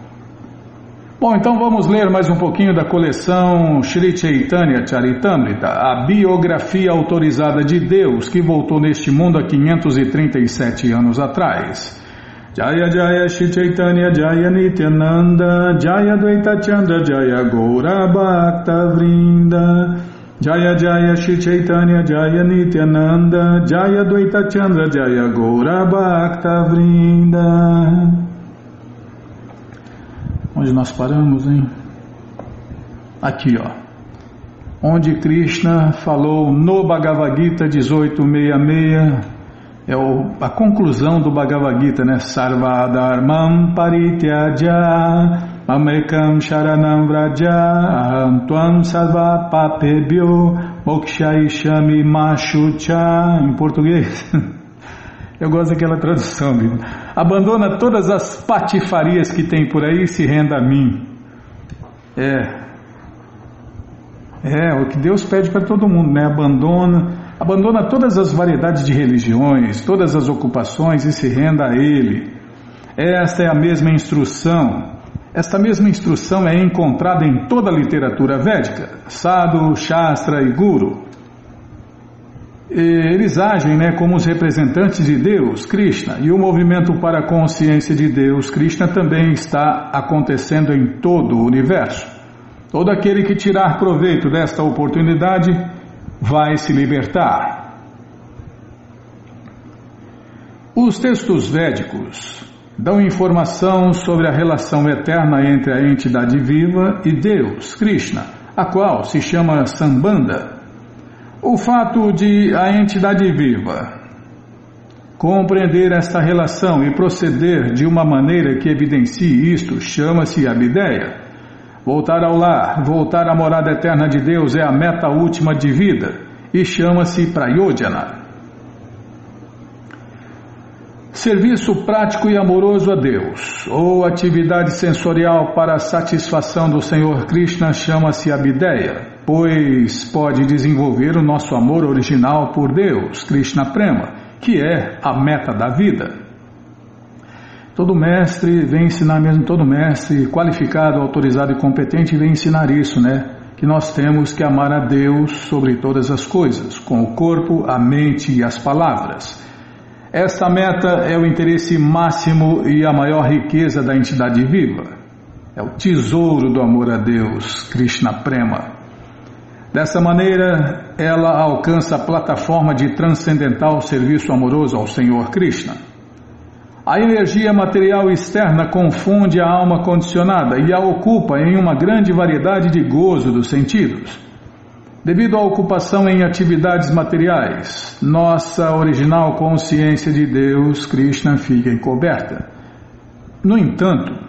Bom, então vamos ler mais um pouquinho da coleção Sri Chaitanya Charitamrita, a biografia autorizada de Deus que voltou neste mundo há 537 anos atrás. Jaya Jaya Shri Chaitanya Jaya Nityananda Jaya Dvaita Chandra Jaya Gaura Bhakta Vrinda Jaya Jaya Shri Chaitanya Jaya Nityananda Jaya Dvaita Chandra Jaya Gaura Bhakta Vrinda Onde nós paramos, hein? Aqui, ó. Onde Krishna falou no Bhagavad Gita 1866, é o, a conclusão do Bhagavad Gita, né? Sarvadharmam parityaja mamekam sharanam vraja aham tvam sarva papebyo mokshaishami machucha em português. [LAUGHS] Eu gosto daquela tradução, viu? Abandona todas as patifarias que tem por aí e se renda a mim. É. É, o que Deus pede para todo mundo, né? Abandona, abandona todas as variedades de religiões, todas as ocupações e se renda a Ele. Esta é a mesma instrução. Esta mesma instrução é encontrada em toda a literatura védica, Sadhu, Shastra e Guru eles agem né, como os representantes de Deus, Krishna, e o movimento para a consciência de Deus, Krishna, também está acontecendo em todo o universo. Todo aquele que tirar proveito desta oportunidade vai se libertar. Os textos védicos dão informação sobre a relação eterna entre a entidade viva e Deus, Krishna, a qual se chama Sambanda. O fato de a entidade viva compreender esta relação e proceder de uma maneira que evidencie isto chama-se abdeia. Voltar ao lar, voltar à morada eterna de Deus é a meta última de vida e chama-se Prayodhana. Serviço prático e amoroso a Deus, ou atividade sensorial para a satisfação do Senhor Krishna, chama-se Abhideya, pois pode desenvolver o nosso amor original por Deus, Krishna Prema, que é a meta da vida. Todo mestre vem ensinar mesmo, todo mestre qualificado, autorizado e competente vem ensinar isso, né? Que nós temos que amar a Deus sobre todas as coisas, com o corpo, a mente e as palavras. Esta meta é o interesse máximo e a maior riqueza da entidade viva. É o tesouro do amor a Deus, Krishna Prema. Dessa maneira, ela alcança a plataforma de transcendental serviço amoroso ao Senhor Krishna. A energia material externa confunde a alma condicionada e a ocupa em uma grande variedade de gozo dos sentidos. Devido à ocupação em atividades materiais, nossa original consciência de Deus, Krishna, fica encoberta. No entanto,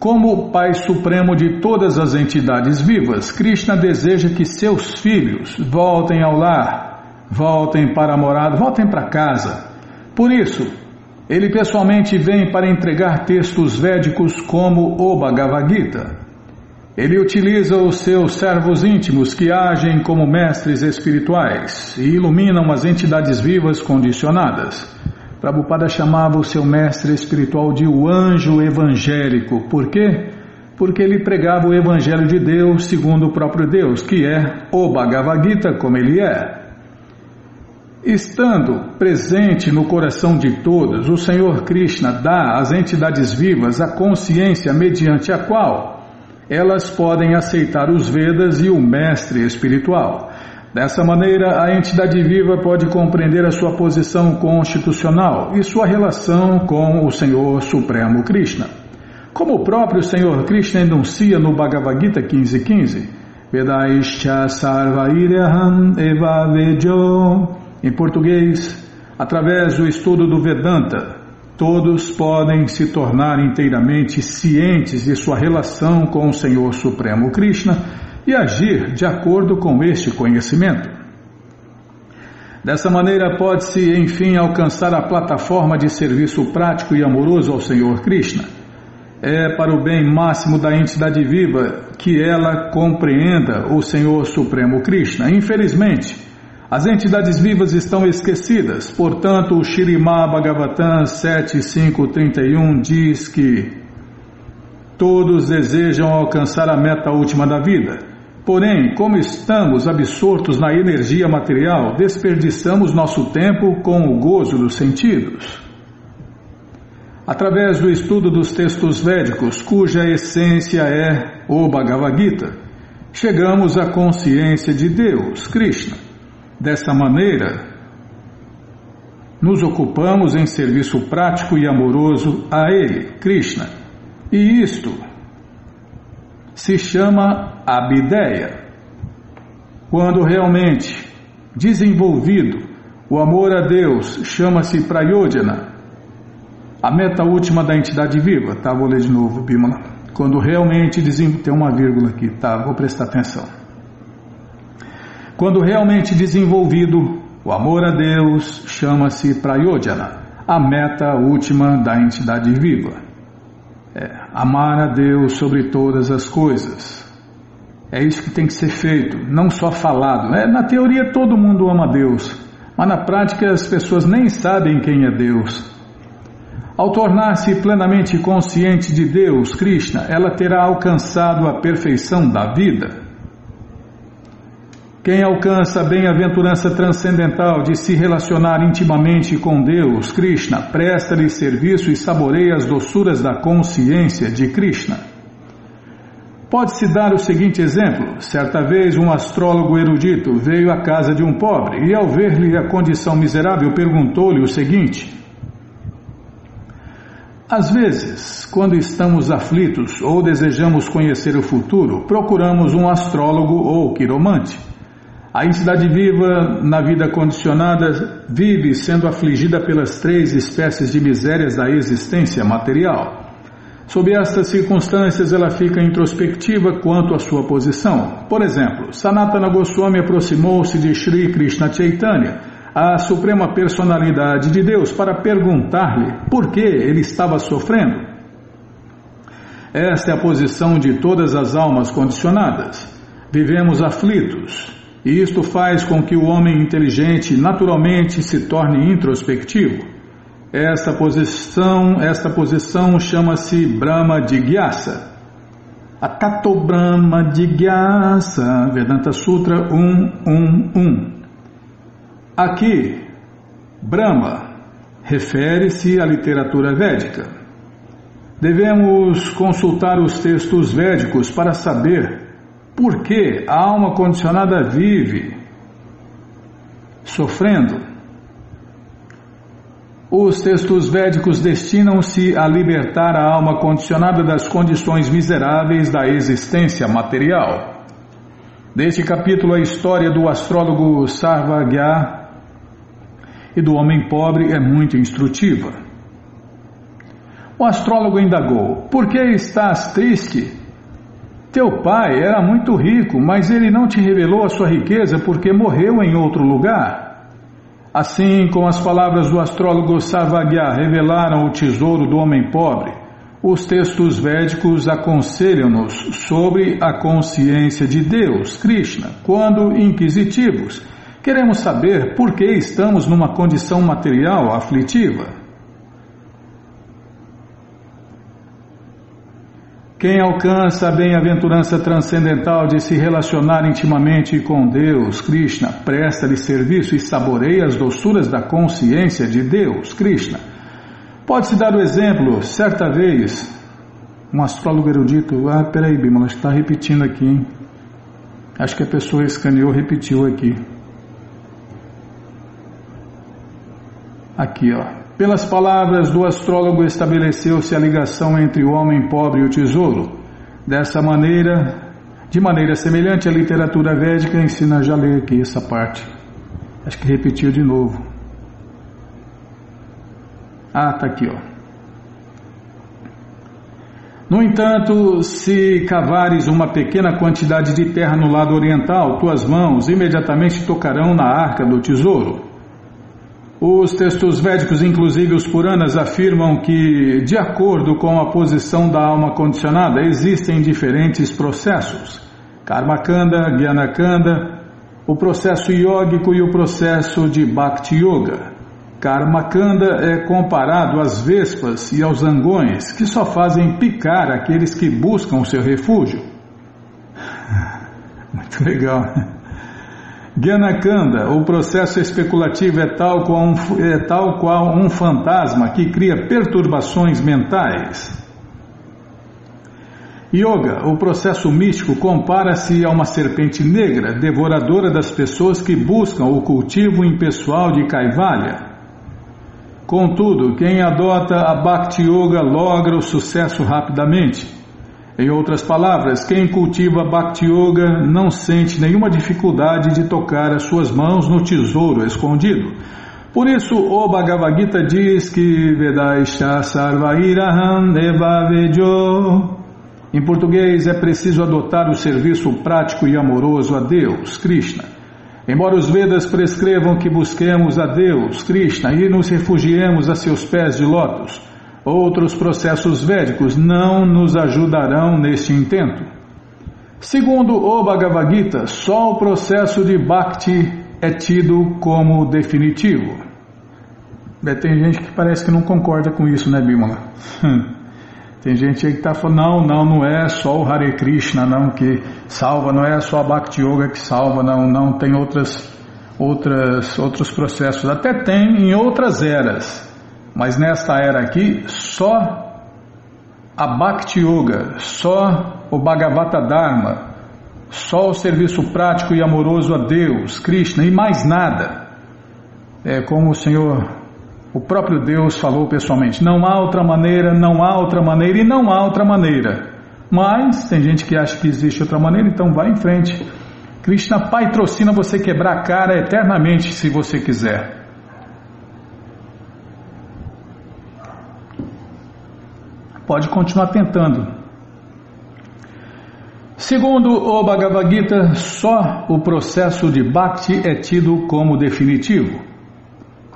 como Pai Supremo de todas as entidades vivas, Krishna deseja que seus filhos voltem ao lar, voltem para a morada, voltem para casa. Por isso, ele pessoalmente vem para entregar textos védicos como o Bhagavad Gita. Ele utiliza os seus servos íntimos que agem como mestres espirituais e iluminam as entidades vivas condicionadas. Prabhupada chamava o seu mestre espiritual de o anjo evangélico. Por quê? Porque ele pregava o evangelho de Deus segundo o próprio Deus, que é o Bhagavad Gita, como ele é. Estando presente no coração de todos, o Senhor Krishna dá às entidades vivas a consciência mediante a qual elas podem aceitar os Vedas e o mestre espiritual. Dessa maneira, a entidade viva pode compreender a sua posição constitucional e sua relação com o Senhor Supremo Krishna. Como o próprio Senhor Krishna enuncia no Bhagavad Gita 15.15, Vedaischa Sarvairyaham Eva Vejo, em português, através do estudo do Vedanta, todos podem se tornar inteiramente cientes de sua relação com o Senhor Supremo Krishna e agir de acordo com este conhecimento. Dessa maneira, pode-se, enfim, alcançar a plataforma de serviço prático e amoroso ao Senhor Krishna. É para o bem máximo da entidade viva que ela compreenda o Senhor Supremo Krishna. Infelizmente, as entidades vivas estão esquecidas, portanto, o Shirimá Bhagavatam 7531 diz que todos desejam alcançar a meta última da vida. Porém, como estamos absortos na energia material, desperdiçamos nosso tempo com o gozo dos sentidos. Através do estudo dos textos védicos, cuja essência é o Bhagavad Gita, chegamos à consciência de Deus, Krishna. Dessa maneira, nos ocupamos em serviço prático e amoroso a Ele, Krishna. E isto se chama Abhideya. Quando realmente desenvolvido, o amor a Deus chama-se Prayodhana, a meta última da entidade viva. Tá, vou ler de novo, Bimala. Quando realmente desenvolvido, tem uma vírgula aqui, tá, vou prestar atenção. Quando realmente desenvolvido, o amor a Deus chama-se Prayodhana, a meta última da entidade viva. É, amar a Deus sobre todas as coisas. É isso que tem que ser feito, não só falado. É, na teoria todo mundo ama Deus, mas na prática as pessoas nem sabem quem é Deus. Ao tornar-se plenamente consciente de Deus, Krishna, ela terá alcançado a perfeição da vida. Quem alcança a bem-aventurança transcendental de se relacionar intimamente com Deus, Krishna, presta-lhe serviço e saboreia as doçuras da consciência de Krishna. Pode-se dar o seguinte exemplo: certa vez um astrólogo erudito veio à casa de um pobre e, ao ver-lhe a condição miserável, perguntou-lhe o seguinte. Às vezes, quando estamos aflitos ou desejamos conhecer o futuro, procuramos um astrólogo ou quiromante. A entidade viva na vida condicionada vive sendo afligida pelas três espécies de misérias da existência material. Sob estas circunstâncias, ela fica introspectiva quanto à sua posição. Por exemplo, Sanatana Goswami aproximou-se de Sri Krishna Chaitanya, a suprema personalidade de Deus, para perguntar-lhe por que ele estava sofrendo. Esta é a posição de todas as almas condicionadas. Vivemos aflitos, e isto faz com que o homem inteligente naturalmente se torne introspectivo. Esta posição, esta posição chama-se Brahma Jigyasa. Atato Brahma Jigyasa, Vedanta Sutra 111. Aqui, Brahma refere-se à literatura védica. Devemos consultar os textos védicos para saber por que a alma condicionada vive sofrendo. Os textos védicos destinam-se a libertar a alma condicionada das condições miseráveis da existência material. Neste capítulo, a história do astrólogo Sarvagya e do homem pobre é muito instrutiva. O astrólogo indagou: Por que estás triste? Teu pai era muito rico, mas ele não te revelou a sua riqueza porque morreu em outro lugar. Assim como as palavras do astrólogo Sarvagya revelaram o tesouro do homem pobre, os textos védicos aconselham-nos sobre a consciência de Deus, Krishna, quando inquisitivos. Queremos saber por que estamos numa condição material aflitiva. Quem alcança a bem-aventurança transcendental de se relacionar intimamente com Deus, Krishna, presta-lhe serviço e saboreia as doçuras da consciência de Deus, Krishna. Pode-se dar o exemplo, certa vez, um astrólogo erudito, ah, peraí, Bimala, está repetindo aqui, hein? Acho que a pessoa escaneou, repetiu aqui. Aqui, ó. Pelas palavras do astrólogo estabeleceu-se a ligação entre o homem pobre e o tesouro. Dessa maneira, de maneira semelhante, a literatura védica ensina, já ler aqui essa parte. Acho que repetiu de novo. Ah, tá aqui, ó. No entanto, se cavares uma pequena quantidade de terra no lado oriental, tuas mãos imediatamente tocarão na arca do tesouro. Os textos védicos, inclusive os Puranas, afirmam que, de acordo com a posição da alma condicionada, existem diferentes processos: Karmakanda, Gyanakanda, o processo yógico e o processo de Bhakti Yoga. Karmakanda é comparado às vespas e aos zangões, que só fazem picar aqueles que buscam seu refúgio. [LAUGHS] Muito legal. Gyanakanda, o processo especulativo é tal, qual um, é tal qual um fantasma que cria perturbações mentais. Yoga, o processo místico, compara-se a uma serpente negra, devoradora das pessoas que buscam o cultivo impessoal de Kaivalya. Contudo, quem adota a Bhakti Yoga logra o sucesso rapidamente. Em outras palavras, quem cultiva Bhakti Yoga não sente nenhuma dificuldade de tocar as suas mãos no tesouro escondido. Por isso, o Bhagavad Gita diz que Vedaisha Sarvairaham Devavejo. Em português, é preciso adotar o serviço prático e amoroso a Deus, Krishna. Embora os Vedas prescrevam que busquemos a Deus, Krishna, e nos refugiemos a seus pés de lótus, Outros processos védicos não nos ajudarão neste intento. Segundo o Bhagavad Gita, só o processo de Bhakti é tido como definitivo. É, tem gente que parece que não concorda com isso, né, Bimala? Tem gente aí que está falando, não, não, não é só o Hare Krishna, não, que salva, não é só a Bhakti Yoga que salva, não, não, tem outras, outras, outros processos. Até tem em outras eras, mas nesta era aqui, só a Bhakti Yoga, só o Bhagavata Dharma, só o serviço prático e amoroso a Deus, Krishna e mais nada. É como o Senhor, o próprio Deus falou pessoalmente: não há outra maneira, não há outra maneira e não há outra maneira. Mas tem gente que acha que existe outra maneira, então vá em frente. Krishna patrocina você quebrar a cara eternamente se você quiser. Pode continuar tentando. Segundo o Bhagavad Gita, só o processo de Bhakti é tido como definitivo.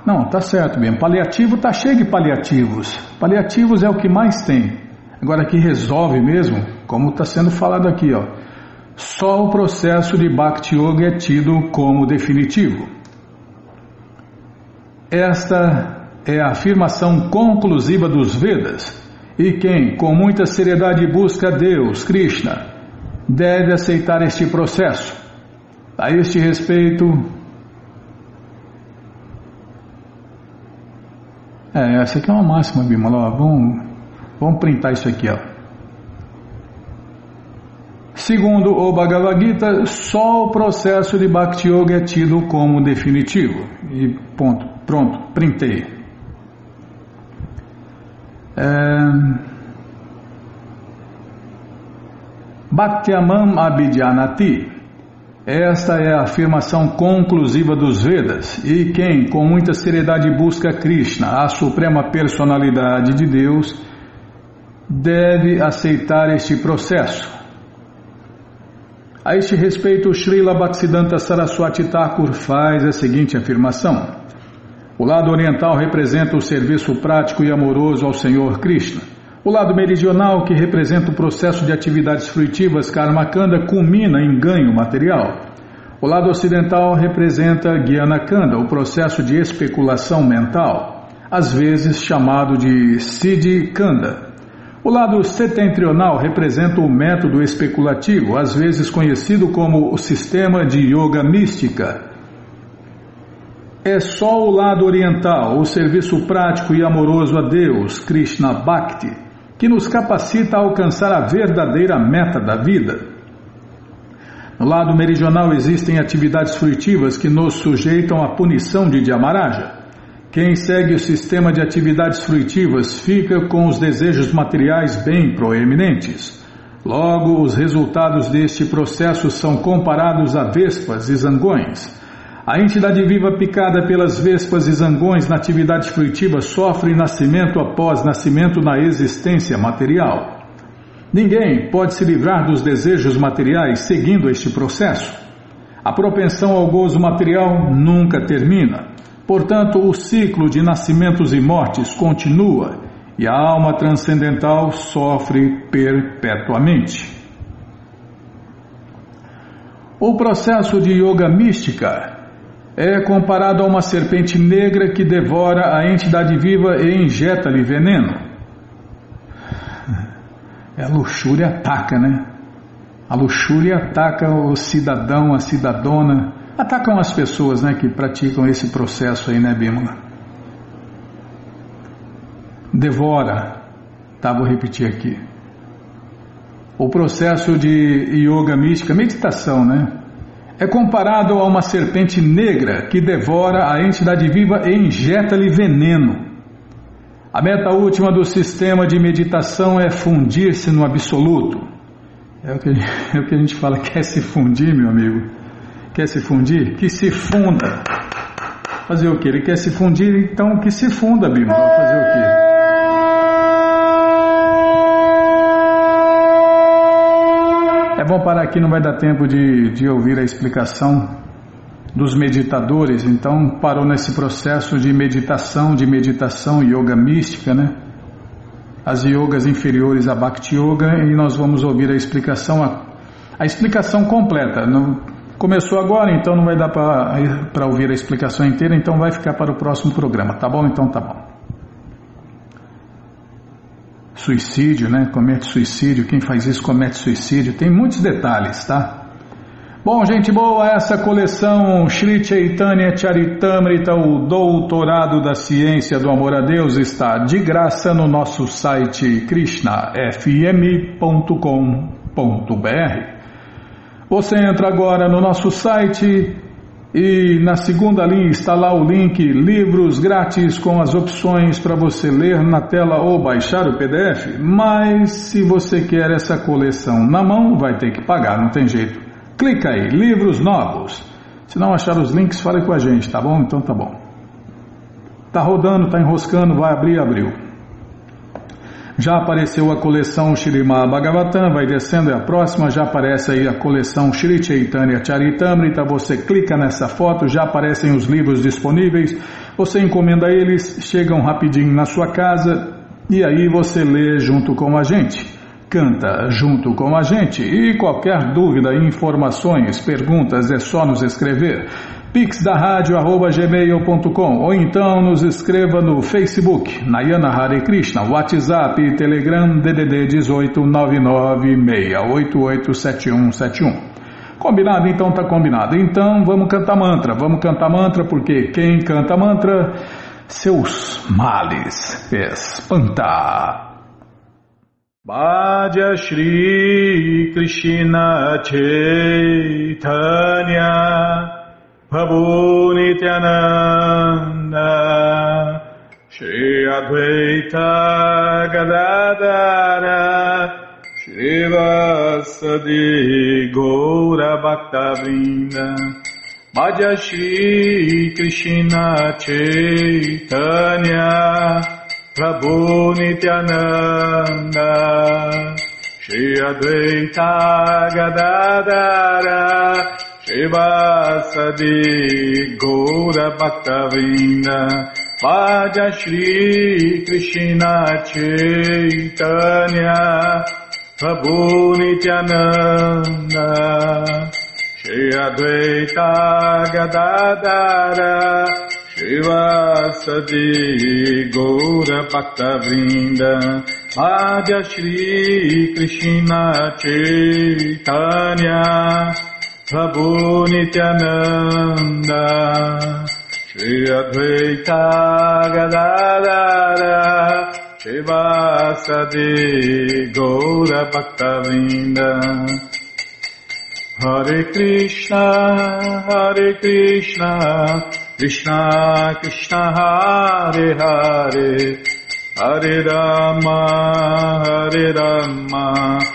Não, tá certo mesmo. Paliativo tá cheio de paliativos. Paliativos é o que mais tem. Agora que resolve mesmo, como está sendo falado aqui, ó. Só o processo de Bhakti Yoga é tido como definitivo. Esta é a afirmação conclusiva dos Vedas, e quem com muita seriedade busca Deus, Krishna, deve aceitar este processo. A este respeito, É, essa aqui é uma máxima, Bimala. Vamos, vamos printar isso aqui, ó. Segundo o Bhagavad Gita, só o processo de Bhakti Yoga é tido como definitivo. E ponto, pronto, printei. É... Bhaktyamam Abhidyanati esta é a afirmação conclusiva dos Vedas, e quem com muita seriedade busca Krishna, a suprema personalidade de Deus, deve aceitar este processo. A este respeito, Srila Bhaktisiddhanta Saraswati Thakur faz a seguinte afirmação: O lado oriental representa o serviço prático e amoroso ao Senhor Krishna. O lado meridional, que representa o processo de atividades fruitivas Karmakanda, culmina em ganho material. O lado ocidental representa Gyanakanda, o processo de especulação mental, às vezes chamado de Siddhi-kanda. O lado setentrional representa o método especulativo, às vezes conhecido como o sistema de yoga mística. É só o lado oriental, o serviço prático e amoroso a Deus, Krishna Bhakti, que nos capacita a alcançar a verdadeira meta da vida. No lado meridional existem atividades fruitivas que nos sujeitam à punição de Dhyamaraja. Quem segue o sistema de atividades fruitivas fica com os desejos materiais bem proeminentes. Logo, os resultados deste processo são comparados a vespas e zangões. A entidade viva picada pelas vespas e zangões na atividade fruitiva sofre nascimento após nascimento na existência material. Ninguém pode se livrar dos desejos materiais seguindo este processo. A propensão ao gozo material nunca termina. Portanto, o ciclo de nascimentos e mortes continua e a alma transcendental sofre perpetuamente. O processo de yoga mística é comparado a uma serpente negra que devora a entidade viva e injeta-lhe veneno. [LAUGHS] A luxúria ataca, né? A luxúria ataca o cidadão, a cidadona, atacam as pessoas né, que praticam esse processo aí, né, Bímola? Devora, tá, vou repetir aqui. O processo de yoga mística, meditação, né? É comparado a uma serpente negra que devora a entidade viva e injeta-lhe veneno. A meta última do sistema de meditação é fundir-se no absoluto. É o, que, é o que a gente fala, quer se fundir, meu amigo? Quer se fundir? Que se funda. Fazer o que? Ele quer se fundir, então que se funda, Bima. Fazer o quê? Bom parar aqui, não vai dar tempo de, de ouvir a explicação dos meditadores, então parou nesse processo de meditação, de meditação yoga mística, né? As yogas inferiores a Bhakti Yoga e nós vamos ouvir a explicação, a, a explicação completa. Não, começou agora, então não vai dar para ouvir a explicação inteira, então vai ficar para o próximo programa, tá bom? Então tá bom suicídio, né? Comete suicídio, quem faz isso comete suicídio, tem muitos detalhes, tá? Bom, gente boa, essa coleção Sri Chaitanya Charitamrita, o Doutorado da Ciência do Amor a Deus, está de graça no nosso site krishnafm.com.br. Você entra agora no nosso site e na segunda linha está lá o link Livros Grátis com as opções para você ler na tela ou baixar o PDF. Mas se você quer essa coleção na mão, vai ter que pagar, não tem jeito. Clica aí, Livros Novos. Se não achar os links, fale com a gente, tá bom? Então tá bom. Tá rodando, tá enroscando, vai abrir, abriu. Já apareceu a coleção Shrimad Bhagavatam, vai descendo, é a próxima, já aparece aí a coleção Shri Chaitanya Charitamrita, você clica nessa foto, já aparecem os livros disponíveis, você encomenda eles, chegam rapidinho na sua casa e aí você lê junto com a gente. Canta junto com a gente e qualquer dúvida, informações, perguntas é só nos escrever pix da rádio arroba gmail.com ou então nos escreva no Facebook, Nayana Hare Krishna, WhatsApp e Telegram DDD 18 996887171. Combinado? Então tá combinado. Então vamos cantar mantra, vamos cantar mantra porque quem canta mantra, seus males espanta. Bhaja Shri Krishna Chaitanya Prabhu Nityananda Shri Advaita Gadadara Shri Vasadi Gaura Bhaktavrinda Madhya Shri Krishna Chaitanya Prabhu Nityananda Shri Advaita Gadadara Shivasadi Gaura Bhaktavinda Vaja Shri Krishna Chaitanya Prabhu Nityananda Shri Advaita Gadadara Shivasadi Gaura Bhaktavinda Vaja Shri Krishna Chaitanya Prabhu Nityananda Shri Advaita Gadadara Shivasadi Gaura Bhaktavinda Hare Krishna Hare Krishna Krishna Krishna Hare Hare. Hare Rama Hare Rama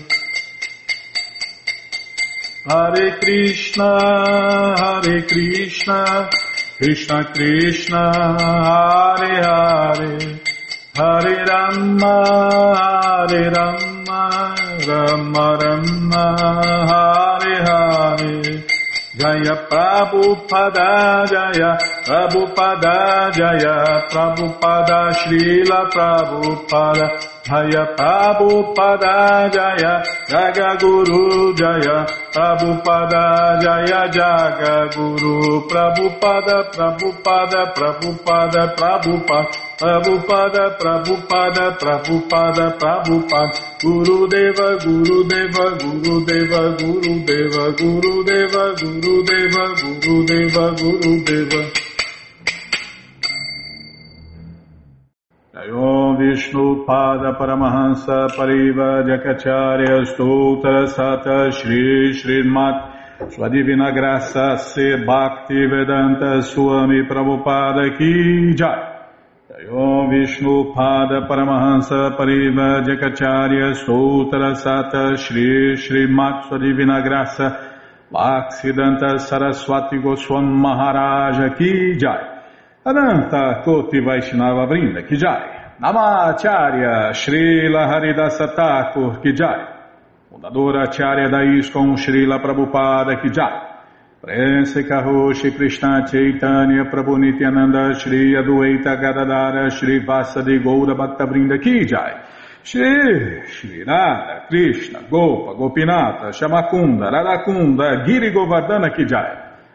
Hare Krishna, Hare Krishna, Krishna Krishna, Hare Hare, Hare Rama, Hare Rama, Rama Rama, Hare Hare, Jaya Prabhupada Jaya Prabhupada Jaya Prabhupada Srila Prabhupada Jaya Prabhupada Jaya Jaga Guru Jaya Prabhupada Jaya Jaga Guru Prabhupada Prabhupada Prabhupada Prabhupada Prabhupada Prabhupada Prabhupada Prabhupada Guru Deva Guru Deva Guru Deva Guru Deva Guru Deva Guru Deva Guru Deva Guru Deva Om Vishnu Pada Paramahansa Pariva Jakacharya Stoutra Sata Shri Srimat Sua Divina Graça Se Bhakti Vedanta Swami Prabhupada Ki Jai. Om Vishnu Pada Paramahansa Pariva Jakacharya Stoutra Sata Shri Srimat Sua Divina Graça Bhaksidanta Saraswati Goswam Maharaja Ki Jai. Ananta Koti Vaishnava Vrinda Kijai Namacharya Srila Haridasa Thakur Kijai Fundadora Acharya da ISKCON Srila Prabhupada Kijai Prense Karoshi Krishna Chaitanya Prabhu Nityananda Shri Adueita Gadadara Shri Vasadi Goura Bhakta Vrinda Kijai Shri Shri Radha Krishna Gopa Gopinata Shamakunda Radakunda Giri Govardhana Kijai